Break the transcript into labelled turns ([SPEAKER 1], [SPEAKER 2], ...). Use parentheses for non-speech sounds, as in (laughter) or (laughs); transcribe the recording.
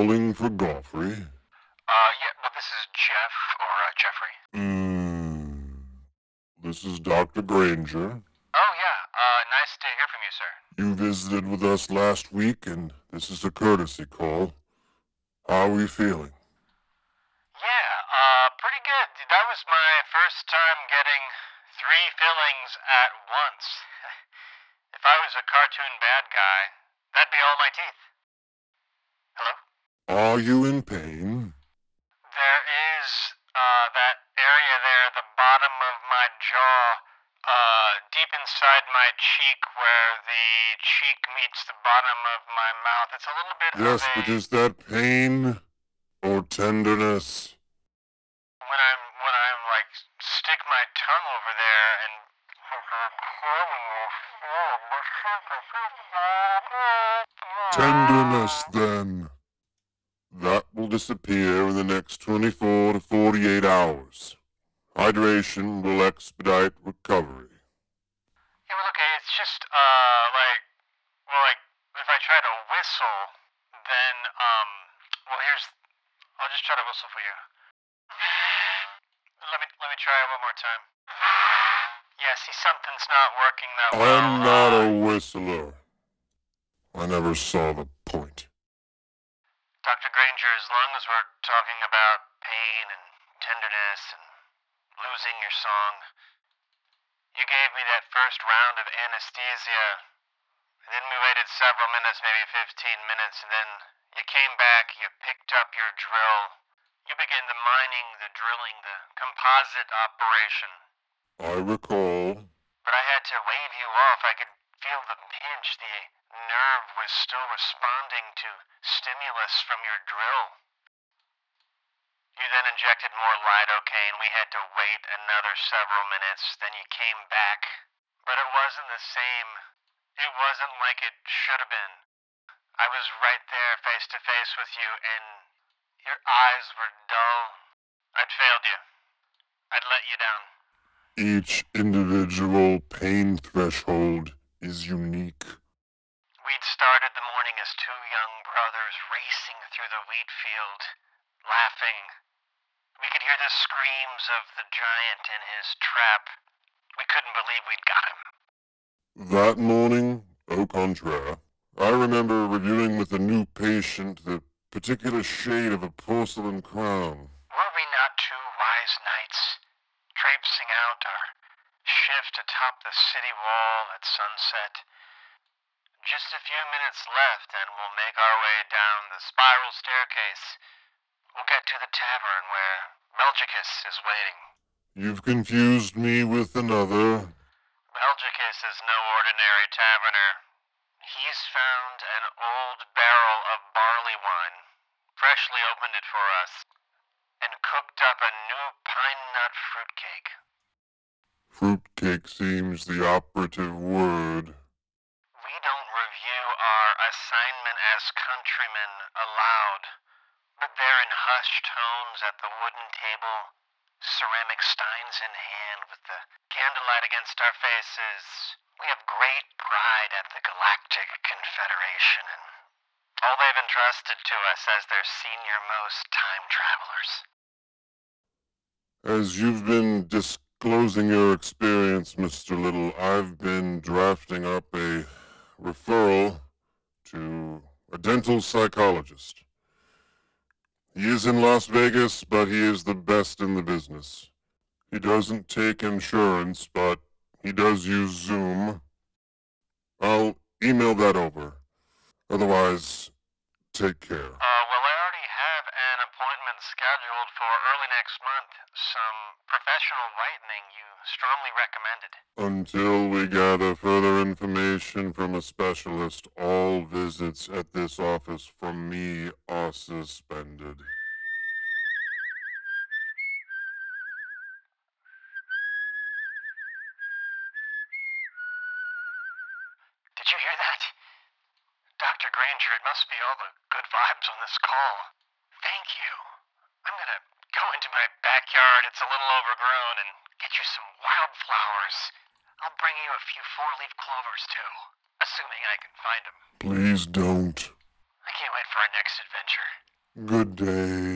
[SPEAKER 1] calling for Godfrey?
[SPEAKER 2] Uh, yeah, well, this is Jeff, or uh, Jeffrey.
[SPEAKER 1] Hmm. This is Dr. Granger.
[SPEAKER 2] Oh, yeah, uh, nice to hear from you, sir.
[SPEAKER 1] You visited with us last week, and this is a courtesy call. How are we feeling?
[SPEAKER 2] Yeah, uh, pretty good. That was my first time getting three fillings at once. (laughs) if I was a cartoon bad guy, that'd be all my teeth.
[SPEAKER 1] Are you in pain?
[SPEAKER 2] There is, uh, that area there, at the bottom of my jaw, uh, deep inside my cheek where the cheek meets the bottom of my mouth. It's a little bit
[SPEAKER 1] Yes, but is that pain or tenderness?
[SPEAKER 2] when I'm when I'm like stick my tongue over there and
[SPEAKER 1] her crawling will fall. Tenderness, then. Disappear in the next 24 to 48 hours. Hydration will expedite recovery.
[SPEAKER 2] Yeah, well, okay, it's just uh like well like if I try to whistle, then um well here's I'll just try to whistle for you. Let me let me try it one more time. Yeah, see something's not working that well.
[SPEAKER 1] I'm not
[SPEAKER 2] uh,
[SPEAKER 1] a whistler. I never saw the point.
[SPEAKER 2] Dr. Granger, as long as we're talking about pain and tenderness and losing your song, you gave me that first round of anesthesia, and then we waited several minutes, maybe 15 minutes, and then you came back, you picked up your drill, you began the mining, the drilling, the composite operation.
[SPEAKER 1] I recall.
[SPEAKER 2] But I had to wave you off. I could feel the pinch. The nerve was still responding to stimulus from your drill. You then injected more lidocaine. We had to wait another several minutes. Then you came back. But it wasn't the same. It wasn't like it should have been. I was right there face to face with you, and your eyes were dull. I'd failed you. I'd let you down.
[SPEAKER 1] Each individual pain threshold is unique.
[SPEAKER 2] We'd started the morning as two young brothers racing through the wheat field, laughing. We could hear the screams of the giant in his trap. We couldn't believe we'd got him.
[SPEAKER 1] That morning, au contraire, I remember reviewing with a new patient the particular shade of a porcelain crown.
[SPEAKER 2] Were we not two wise knights, traipsing out our shift atop the city wall at sunset? Just a few minutes left, and we'll make our way down the spiral staircase. We'll get to the tavern where Belgicus is waiting.
[SPEAKER 1] You've confused me with another.
[SPEAKER 2] Belgicus is no ordinary taverner. He's found an old barrel of barley wine, freshly opened it for us, and cooked up a new pine nut fruitcake.
[SPEAKER 1] Fruitcake seems the operative word.
[SPEAKER 2] We don't review our as countrymen aloud, but there in hushed tones at the wooden table, ceramic steins in hand with the candlelight against our faces, we have great pride at the Galactic Confederation and all they've entrusted to us as their senior most time travelers.
[SPEAKER 1] As you've been disclosing your experience, Mr. Little, I've been drafting up a referral to a dental psychologist. He is in Las Vegas, but he is the best in the business. He doesn't take insurance, but he does use Zoom. I'll email that over. Otherwise, take care.
[SPEAKER 2] Uh, well, I already have an appointment scheduled for early next month. Some professional whitening you strongly recommended.
[SPEAKER 1] Until we gather further information from a specialist, all visits at this office from me are suspended.
[SPEAKER 2] Did you hear that? Dr. Granger, it must be all the good vibes on this call. Thank you. I'm gonna go into my backyard, it's a little overgrown, and get you some wildflowers. I'll bring you a few four leaf clovers, too, assuming I can find them.
[SPEAKER 1] Please don't.
[SPEAKER 2] I can't wait for our next adventure.
[SPEAKER 1] Good day.